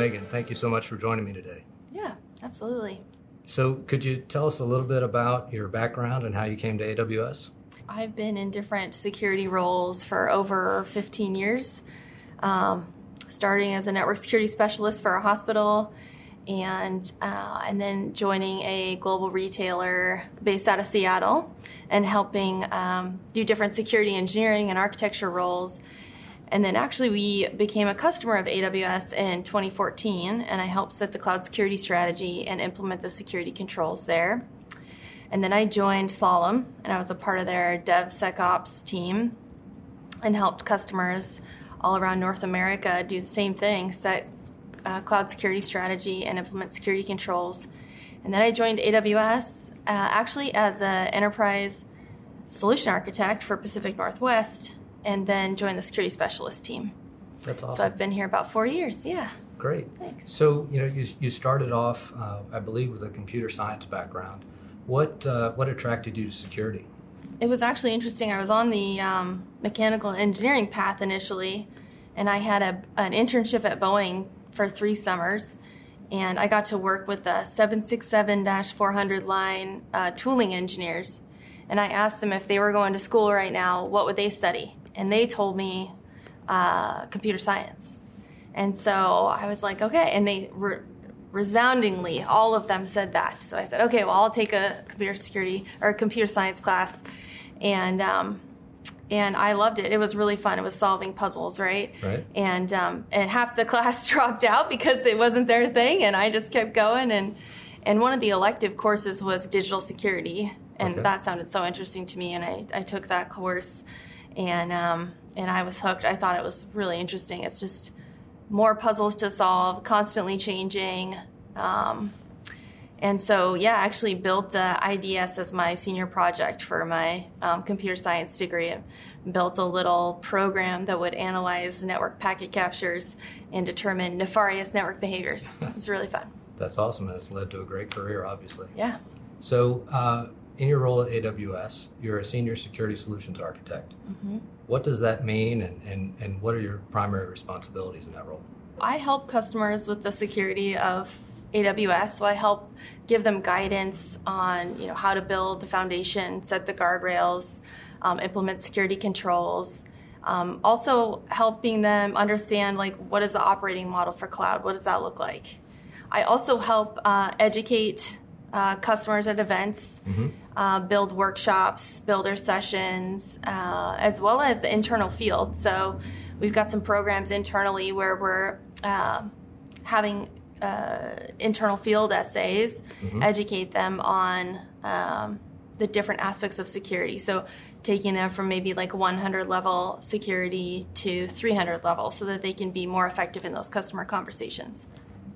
Megan, thank you so much for joining me today. Yeah, absolutely. So, could you tell us a little bit about your background and how you came to AWS? I've been in different security roles for over 15 years, um, starting as a network security specialist for a hospital, and uh, and then joining a global retailer based out of Seattle, and helping um, do different security engineering and architecture roles. And then actually, we became a customer of AWS in 2014, and I helped set the cloud security strategy and implement the security controls there. And then I joined Slalom, and I was a part of their DevSecOps team and helped customers all around North America do the same thing set uh, cloud security strategy and implement security controls. And then I joined AWS uh, actually as an enterprise solution architect for Pacific Northwest and then joined the security specialist team. That's awesome. So I've been here about four years. Yeah. Great. Thanks. So, you know, you, you started off, uh, I believe, with a computer science background. What, uh, what attracted you to security? It was actually interesting. I was on the um, mechanical engineering path initially, and I had a, an internship at Boeing for three summers. And I got to work with the 767 400 line uh, tooling engineers. And I asked them if they were going to school right now, what would they study? And they told me uh, computer science. And so I was like, okay. And they were resoundingly, all of them said that. So I said, okay, well, I'll take a computer security or computer science class. And, um, and I loved it. It was really fun. It was solving puzzles, right? Right. And um, and half the class dropped out because it wasn't their thing, and I just kept going. And and one of the elective courses was digital security, and Okay. that sounded so interesting to me. And I, I took that course, and um, and I was hooked. I thought it was really interesting. It's just more puzzles to solve, constantly changing. Um, and so, yeah, I actually built uh, IDS as my senior project for my um, computer science degree. I built a little program that would analyze network packet captures and determine nefarious network behaviors. It's really fun. That's awesome, and it's led to a great career, obviously. Yeah. So, uh, in your role at AWS, you're a senior security solutions architect. What does that mean, and, and, and what are your primary responsibilities in that role? I help customers with the security of AWS. So I help give them guidance on you know how to build the foundation, set the guardrails, um, implement security controls. Um, also helping them understand like what is the operating model for cloud? What does that look like? I also help uh, educate uh, customers at events, uh, build workshops, builder sessions, uh, as well as internal field. So we've got some programs internally where we're uh, having uh, internal field SAs, educate them on um, the different aspects of security. So taking them from maybe like 100 level security to 300 level so that they can be more effective in those customer conversations.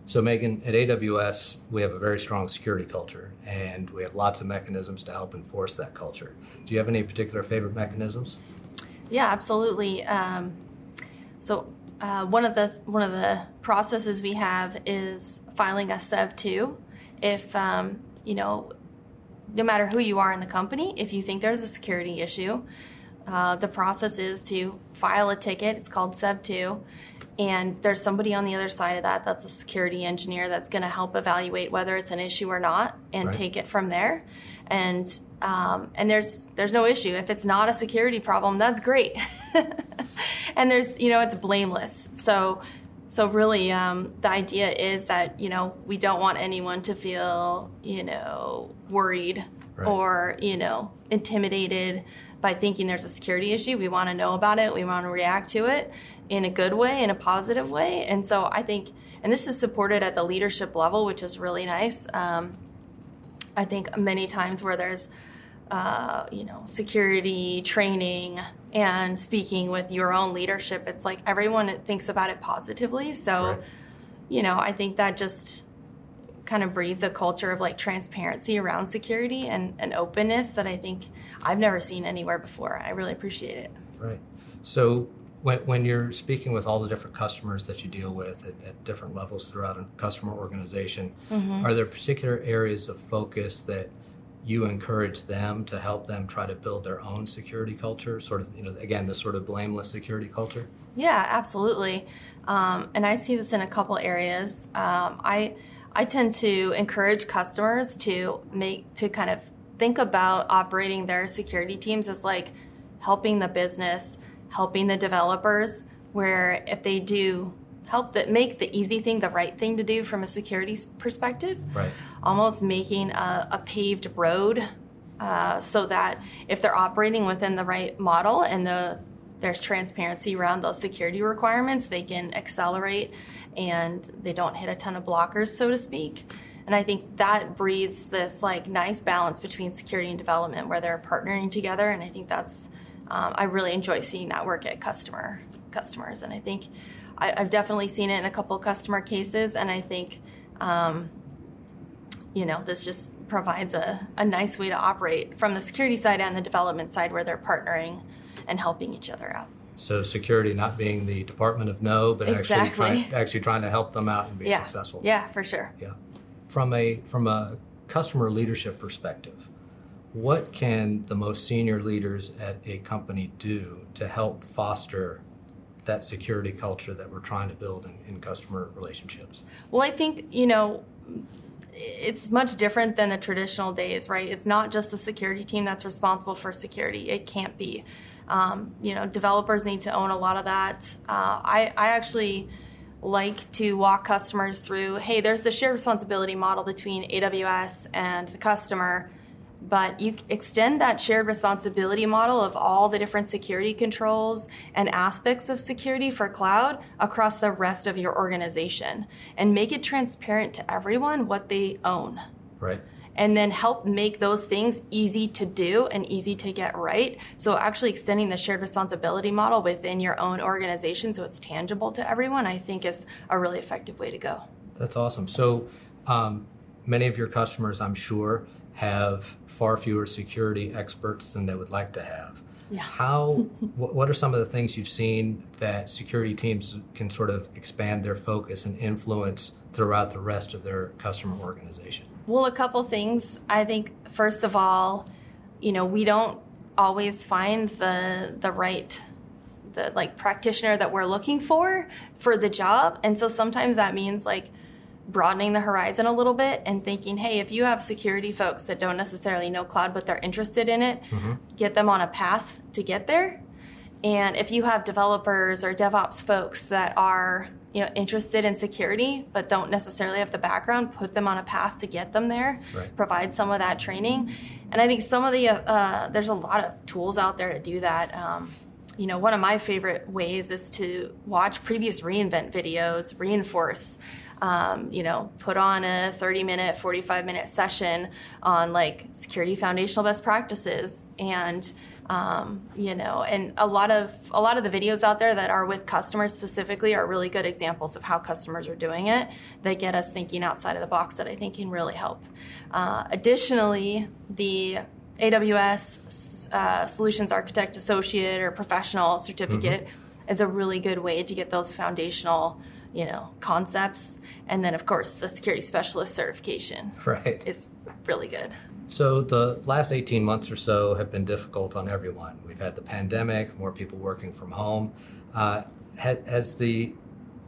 So, Megan, at AWS, we have a very strong security culture, and we have lots of mechanisms to help enforce that culture. Do you have any particular favorite mechanisms? Yeah, absolutely. Um, so uh, one of the one of the processes we have is filing a Sev two. If um, you know, no matter who you are in the company, if you think there's a security issue, uh, the process is to file a ticket. It's called Sev two, and there's somebody on the other side of that that's a security engineer that's going to help evaluate whether it's an issue or not and Right. take it from there. And um, and there's there's no issue if it's not a security problem. That's great. and there's you know it's blameless. So so really um, the idea is that you know we don't want anyone to feel you know worried Right. or you know intimidated by thinking there's a security issue. We want to know about it. We want to react to it in a good way, in a positive way. And so I think, and this is supported at the leadership level, which is really nice. Um, I think many times where there's, uh, you know, security training and speaking with your own leadership, it's like everyone thinks about it positively. So, Right. you know, I think that just kind of breeds a culture of like transparency around security and, and openness that I think I've never seen anywhere before. I really appreciate it. Right. So when, when you're speaking with all the different customers that you deal with at, at different levels throughout a customer organization, are there particular areas of focus that you encourage them to help them try to build their own security culture sort of you know again this sort of blameless security culture yeah absolutely um, and i see this in a couple areas um, i i tend to encourage customers to make to kind of think about operating their security teams as like helping the business helping the developers where if they do help that make the easy thing the right thing to do from a security perspective. Right. Almost making a, a paved road uh, so that if they're operating within the right model and the there's transparency around those security requirements, they can accelerate and they don't hit a ton of blockers, so to speak. And I think that breeds this like nice balance between security and development where they're partnering together. And I think that's um, I really enjoy seeing that work at customer customers. And I think I, have definitely seen it in a couple customer cases, and I think, um, you know, this just provides a, a nice way to operate from the security side and the development side where they're partnering and helping each other out. So security not being the Department of No, but exactly. actually trying, actually trying to help them out and be yeah. successful. Yeah, for sure. Yeah. From a from a customer leadership perspective, what can the most senior leaders at a company do to help foster that security culture that we're trying to build in, in customer relationships? Well, I think, you know, it's much different than the traditional days, right? It's not just the security team that's responsible for security. It can't be. Um, you know, developers need to own a lot of that. Uh, I, I actually like to walk customers through hey, there's the shared responsibility model between AWS and the customer but you extend that shared responsibility model of all the different security controls and aspects of security for cloud across the rest of your organization and make it transparent to everyone what they own. Right. And then help make those things easy to do and easy to get right. So, actually, extending the shared responsibility model within your own organization so it's tangible to everyone, I think is a really effective way to go. That's awesome. So, um, many of your customers, I'm sure, have far fewer security experts than they would like to have. Yeah. How? what are some of the things you've seen that security teams can sort of expand their focus and influence throughout the rest of their customer organization? Well, a couple things. I think first of all, you know, we don't always find the the right the like practitioner that we're looking for for the job, and so sometimes that means like broadening the horizon a little bit and thinking, hey, if you have security folks that don't necessarily know cloud but they're interested in it, mm-hmm. get them on a path to get there. And if you have developers or DevOps folks that are you know interested in security but don't necessarily have the background, put them on a path to get them there. Right. Provide some of that training, and I think some of the uh, there's a lot of tools out there to do that. Um, you know, one of my favorite ways is to watch previous re:Invent videos, re:Inforce um, you know, put on a 30 minute, 45 minute session on like security foundational best practices and um, you know and a lot of a lot of the videos out there that are with customers specifically are really good examples of how customers are doing it that get us thinking outside of the box that i think can really help. Uh, additionally the aws uh, solutions architect associate or professional certificate mm-hmm. is a really good way to get those foundational you know concepts. And then of course the security specialist certification right. is really good so the last 18 months or so have been difficult on everyone. We've had the pandemic more people working from home. Uh, has the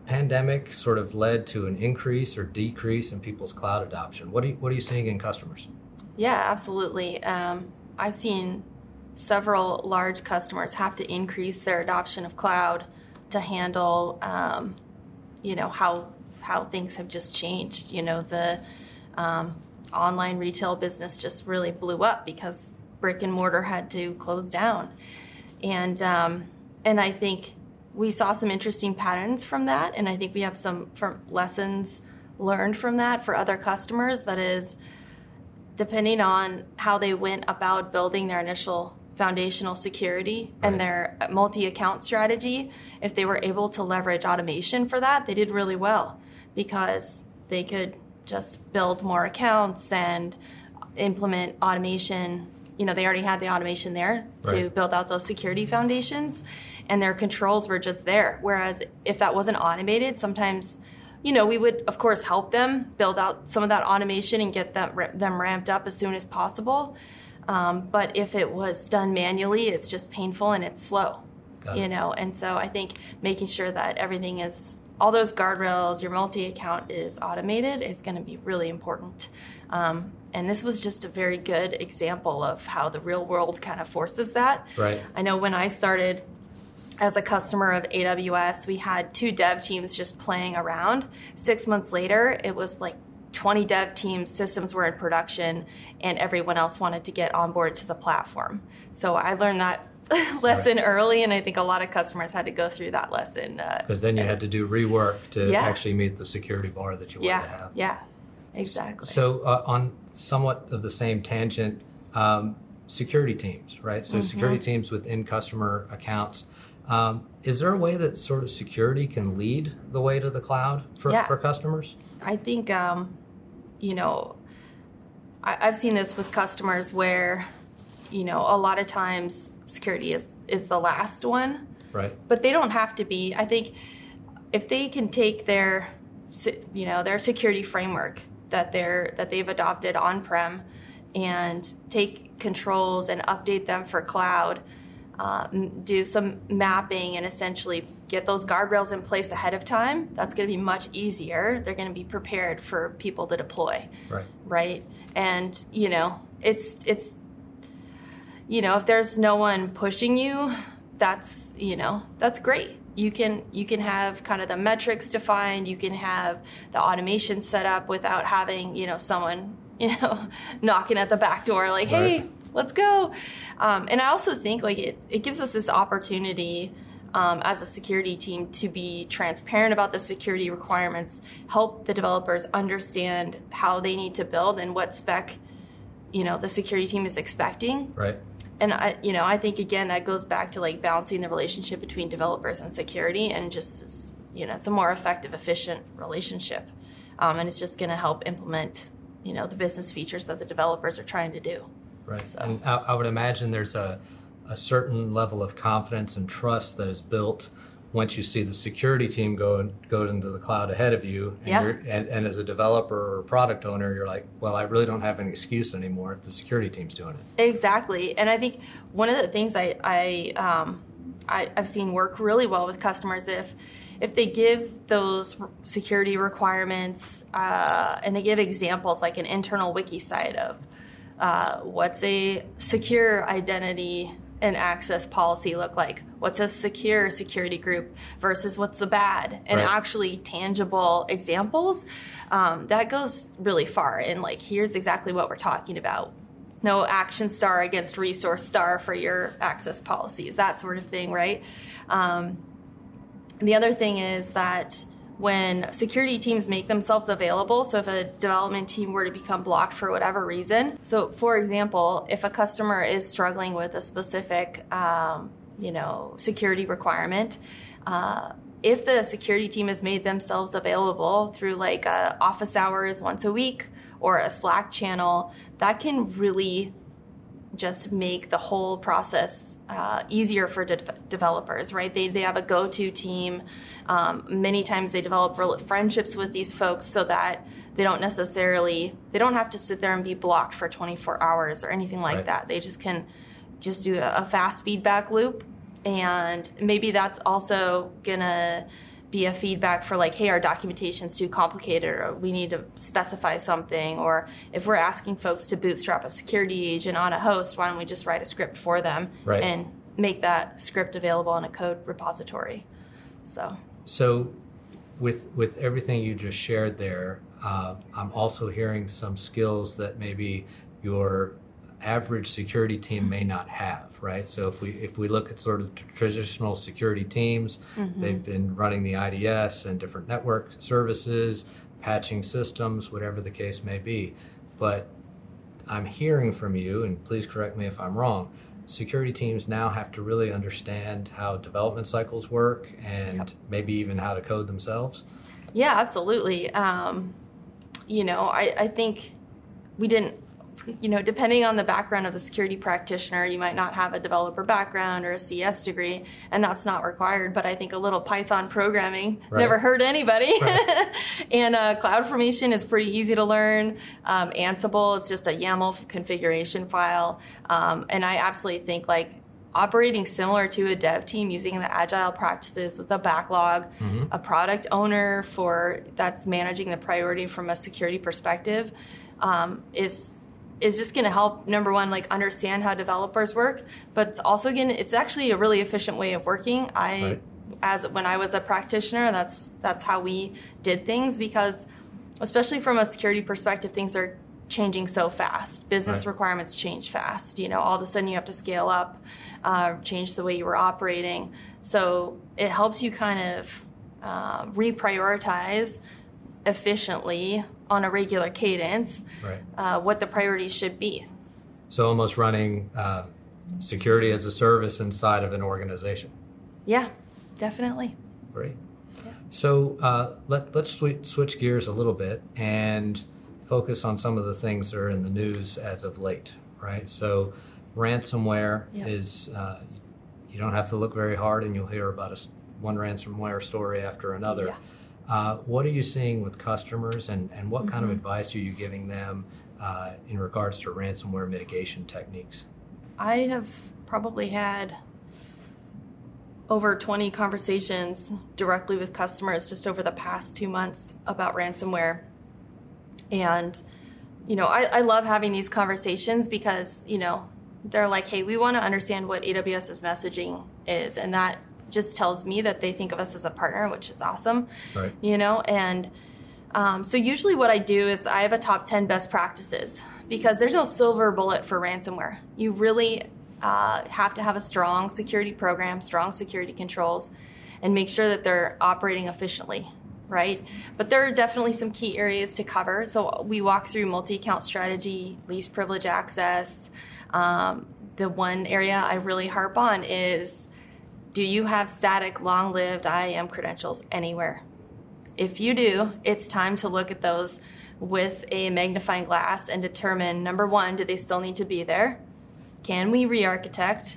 pandemic sort of led to an increase or decrease in people's cloud adoption? What are you, what are you seeing in customers? Yeah absolutely. Um, i've seen several large customers have to increase their adoption of cloud to handle um, you know how how things have just changed. You know the um, online retail business just really blew up because brick and mortar had to close down, and um, and I think we saw some interesting patterns from that, and I think we have some from lessons learned from that for other customers. That is, depending on how they went about building their initial foundational security right. and their multi account strategy, if they were able to leverage automation for that, they did really well because they could just build more accounts and implement automation. You know, they already had the automation there to right. build out those security foundations, and their controls were just there. Whereas if that wasn't automated, sometimes you know, we would of course help them build out some of that automation and get that, them ramped up as soon as possible. Um, but if it was done manually, it's just painful and it's slow, Got you it. know. And so I think making sure that everything is all those guardrails, your multi account is automated is going to be really important. Um, and this was just a very good example of how the real world kind of forces that. Right. I know when I started as a customer of AWS, we had two dev teams just playing around. Six months later, it was like 20 dev teams, systems were in production, and everyone else wanted to get on board to the platform. So I learned that lesson right. early, and I think a lot of customers had to go through that lesson. Because uh, then you had to do rework to yeah. actually meet the security bar that you yeah, wanted to have. Yeah, exactly. So, uh, on somewhat of the same tangent, um, security teams, right? So, mm-hmm. security teams within customer accounts. Um, is there a way that sort of security can lead the way to the cloud for, yeah. for customers? I think, um, you know, I, I've seen this with customers where, you know, a lot of times security is, is the last one. Right. But they don't have to be. I think if they can take their, you know, their security framework that they're that they've adopted on prem and take controls and update them for cloud um, do some mapping and essentially get those guardrails in place ahead of time, that's going to be much easier. They're going to be prepared for people to deploy. Right. Right. And you know, it's it's you know, if there's no one pushing you, that's you know, that's great. You can you can have kind of the metrics defined. You can have the automation set up without having you know someone you know knocking at the back door like, right. hey, let's go. Um, and I also think like it, it gives us this opportunity um, as a security team to be transparent about the security requirements, help the developers understand how they need to build and what spec, you know, the security team is expecting. Right. And I, you know, I think again that goes back to like balancing the relationship between developers and security, and just you know, it's a more effective, efficient relationship, um, and it's just going to help implement, you know, the business features that the developers are trying to do. Right. So. And I, I, would imagine there's a, a certain level of confidence and trust that is built once you see the security team go go into the cloud ahead of you. And, yeah. and, and as a developer or product owner, you're like, well, I really don't have an excuse anymore if the security team's doing it. Exactly. And I think one of the things I, I, um, I I've seen work really well with customers if if they give those security requirements uh, and they give examples like an internal wiki site of uh, what's a secure identity and access policy look like? What's a secure security group versus what's the bad? And right. actually tangible examples. Um, that goes really far. And like, here's exactly what we're talking about. No action star against resource star for your access policies, that sort of thing, right? Um, the other thing is that when security teams make themselves available. So, if a development team were to become blocked for whatever reason, so for example, if a customer is struggling with a specific, um, you know, security requirement. Uh, if the security team has made themselves available through like office hours once a week or a Slack channel, that can really just make the whole process uh, easier for de- developers, right? They, they have a go to team. Um, many times they develop friendships with these folks so that they don't necessarily, they don't have to sit there and be blocked for 24 hours or anything like right. that. They just can just do a, a fast feedback loop. And maybe that's also gonna be a feedback for like, hey, our documentation's too complicated, or we need to specify something, or if we're asking folks to bootstrap a security agent on a host, why don't we just write a script for them right. and make that script available in a code repository? So, so with with everything you just shared there, uh, I'm also hearing some skills that maybe your average security team may not have, right? So if we if we look at sort of traditional security teams, mm-hmm. they've been running the IDS and different network services, patching systems, whatever the case may be. But I'm hearing from you, and please correct me if I'm wrong. Security teams now have to really understand how development cycles work and yep. maybe even how to code themselves. Yeah, absolutely. Um, you know, I, I think we didn't you know, depending on the background of the security practitioner, you might not have a developer background or a CS degree, and that's not required. But I think a little Python programming Right. never hurt anybody. Right. and uh, CloudFormation is pretty easy to learn. Um, Ansible is just a YAML configuration file, um, and I absolutely think like operating similar to a dev team using the agile practices with a backlog, a product owner for that's managing the priority from a security perspective um, is is just going to help number one like understand how developers work but it's also going to it's actually a really efficient way of working i Right. as when i was a practitioner that's that's how we did things because especially from a security perspective things are changing so fast business Right. requirements change fast you know all of a sudden you have to scale up uh, change the way you were operating so it helps you kind of uh, reprioritize efficiently on a regular cadence Right. uh, what the priorities should be. So almost running uh, security as a service inside of an organization. Yeah, definitely. Great. So uh, let, let's swi- switch gears a little bit and focus on some of the things that are in the news as of late, right? So ransomware Yeah. is, uh, you don't have to look very hard and you'll hear about a one ransomware story after another. Yeah. Uh, what are you seeing with customers and, and what kind of Mm-hmm. advice are you giving them uh, in regards to ransomware mitigation techniques? I have probably had over 20 conversations directly with customers just over the past two months about ransomware. And, you know, I, I love having these conversations because, you know, they're like, hey, we want to understand what AWS's messaging is. And that just tells me that they think of us as a partner, which is awesome. Right. you know and um, so usually what i do is i have a top 10 best practices because there's no silver bullet for ransomware you really uh, have to have a strong security program strong security controls and make sure that they're operating efficiently right but there are definitely some key areas to cover so we walk through multi-account strategy least privilege access um, the one area i really harp on is do you have static, long lived IAM credentials anywhere? If you do, it's time to look at those with a magnifying glass and determine number one, do they still need to be there? Can we re architect?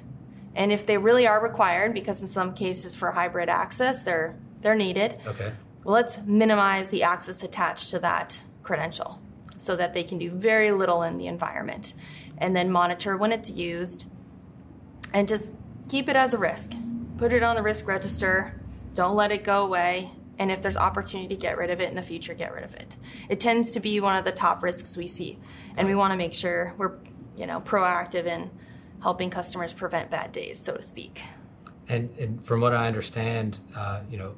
And if they really are required, because in some cases for hybrid access, they're, they're needed, Okay. well, let's minimize the access attached to that credential so that they can do very little in the environment and then monitor when it's used and just keep it as a risk. Put it on the risk register. Don't let it go away. And if there's opportunity to get rid of it in the future, get rid of it. It tends to be one of the top risks we see, and we want to make sure we're, you know, proactive in helping customers prevent bad days, so to speak. And, and from what I understand, uh, you know,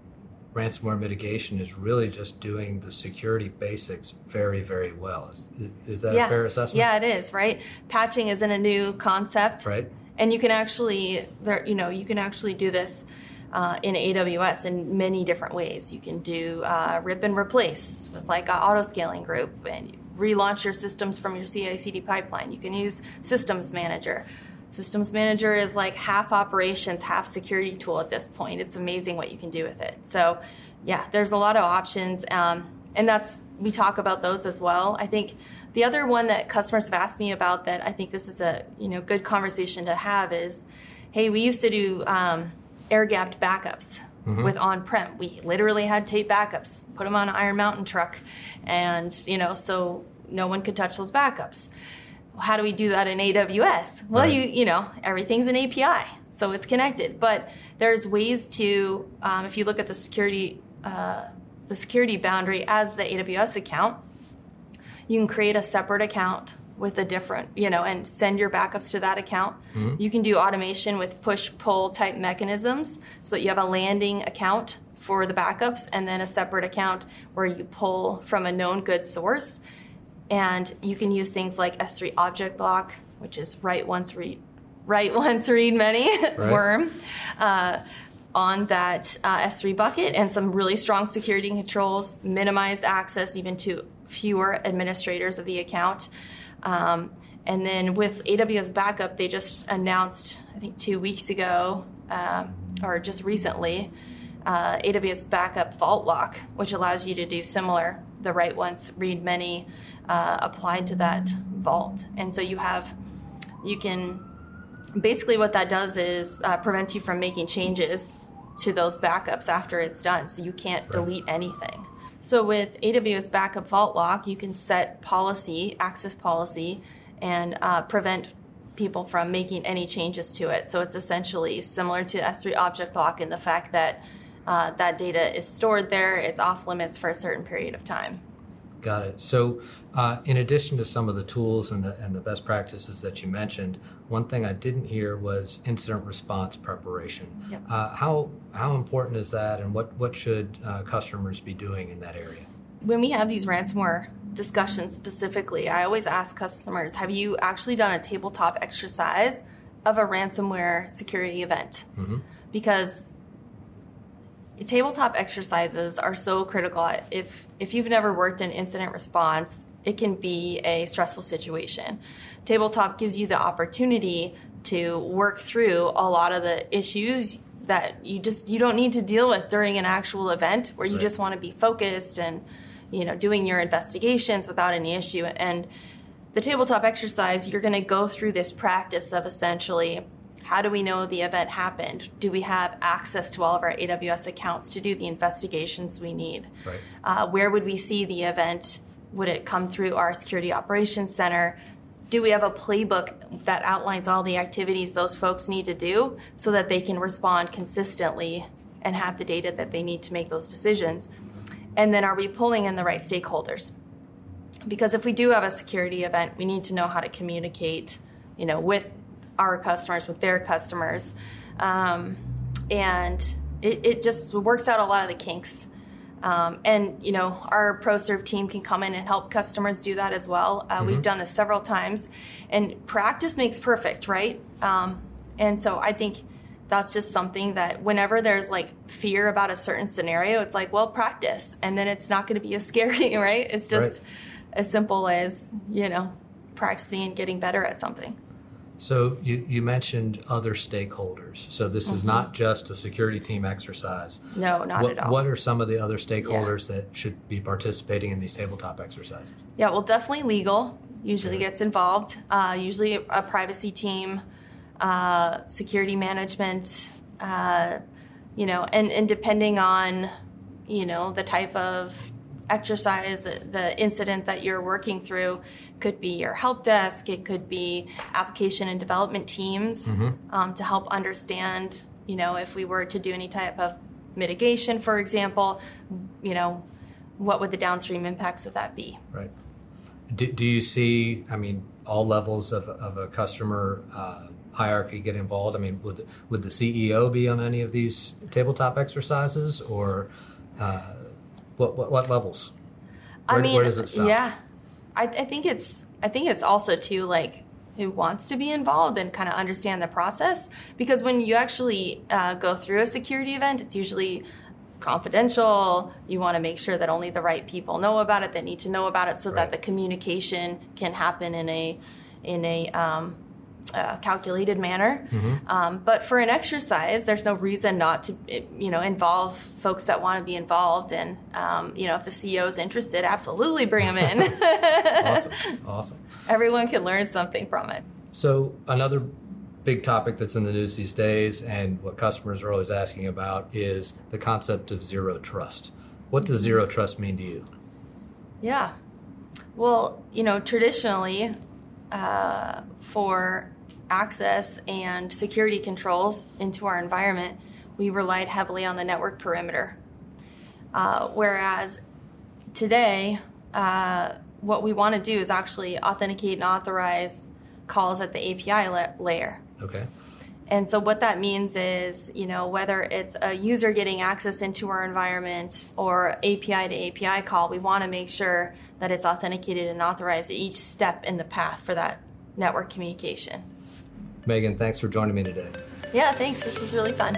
ransomware mitigation is really just doing the security basics very, very well. Is, is that a fair assessment? Yeah, it is, right? Patching isn't a new concept. Right. And you can actually there you know, you can actually do this uh, in AWS in many different ways. You can do uh, rip and replace with like an auto scaling group and relaunch your systems from your CI/CD pipeline. You can use Systems Manager. Systems Manager is like half operations, half security tool at this point. It's amazing what you can do with it. So, yeah, there's a lot of options, um, and that's we talk about those as well. I think the other one that customers have asked me about that I think this is a you know good conversation to have is, hey, we used to do um, air gapped backups with on-prem. We literally had tape backups, put them on an Iron Mountain truck, and you know so no one could touch those backups how do we do that in AWS? Well, Right. you you know everything's an API, so it's connected. But there's ways to, um, if you look at the security uh, the security boundary as the AWS account, you can create a separate account with a different, you know, and send your backups to that account. You can do automation with push pull type mechanisms so that you have a landing account for the backups and then a separate account where you pull from a known good source. And you can use things like S3 object lock, which is write once, read, write once, read many, worm, uh, on that uh, S3 bucket, and some really strong security controls, minimized access even to fewer administrators of the account. Um, and then with AWS Backup, they just announced, I think two weeks ago, um, or just recently, uh, AWS Backup Vault Lock, which allows you to do similar the write once, read many uh, applied to that vault. And so you have, you can, basically what that does is uh, prevents you from making changes to those backups after it's done. So you can't right. delete anything. So with AWS Backup Vault Lock, you can set policy, access policy, and uh, prevent people from making any changes to it. So it's essentially similar to S3 Object Lock in the fact that uh, that data is stored there, it's off limits for a certain period of time. Got it. So, uh, in addition to some of the tools and the, and the best practices that you mentioned, one thing I didn't hear was incident response preparation. Yep. Uh, how how important is that, and what what should uh, customers be doing in that area? When we have these ransomware discussions specifically, I always ask customers, "Have you actually done a tabletop exercise of a ransomware security event?" Mm-hmm. Because tabletop exercises are so critical. If if you've never worked in incident response, it can be a stressful situation. Tabletop gives you the opportunity to work through a lot of the issues that you just you don't need to deal with during an actual event where you right. just want to be focused and you know doing your investigations without any issue and the tabletop exercise you're going to go through this practice of essentially how do we know the event happened? Do we have access to all of our AWS accounts to do the investigations we need? Right. Uh, where would we see the event? Would it come through our security operations center? Do we have a playbook that outlines all the activities those folks need to do so that they can respond consistently and have the data that they need to make those decisions? And then are we pulling in the right stakeholders? Because if we do have a security event, we need to know how to communicate, you know, with our customers with their customers. Um, and it, it, just works out a lot of the kinks. Um, and you know our ProServe team can come in and help customers do that as well. Uh, mm-hmm. We've done this several times, and practice makes perfect, right? Um, and so I think that's just something that whenever there's like fear about a certain scenario, it's like, well, practice, and then it's not going to be as scary, right? It's just right. as simple as you know practicing and getting better at something. So you, you mentioned other stakeholders. So this mm-hmm. is not just a security team exercise. No, not what, at all. What are some of the other stakeholders yeah. that should be participating in these tabletop exercises? Yeah, well, definitely legal usually gets involved. Uh, usually a privacy team, uh, security management, uh, you know, and, and depending on, you know, the type of exercise, the, incident that you're working through could be your help desk, it could be application and development teams mm-hmm. um, to help understand, you know, if we were to do any type of mitigation, for example, you know, what would the downstream impacts of that be? Right. Do, do you see, I mean, all levels of, of a customer uh, hierarchy get involved? I mean, would, would the CEO be on any of these tabletop exercises or? Uh, what, what, what levels? Where, I mean, where does it stop? Yeah, I, I think it's I think it's also too like who wants to be involved and kind of understand the process because when you actually uh, go through a security event, it's usually confidential. You want to make sure that only the right people know about it that need to know about it, so right. that the communication can happen in a in a um, uh, calculated manner. Mm-hmm. Um, but for an exercise, there's no reason not to, you know, involve folks that want to be involved. And um, you know, if the CEO is interested, absolutely bring them in. awesome, awesome. Everyone can learn something from it. So another big topic that's in the news these days, and what customers are always asking about, is the concept of zero trust. What does zero trust mean to you? Yeah. Well, you know, traditionally, uh, for access and security controls into our environment, we relied heavily on the network perimeter. Uh, whereas today, uh, what we want to do is actually authenticate and authorize calls at the API la- layer. Okay. And so what that means is, you know, whether it's a user getting access into our environment or API to API call, we want to make sure that it's authenticated and authorized at each step in the path for that network communication. Megan, thanks for joining me today. Yeah, thanks. This was really fun.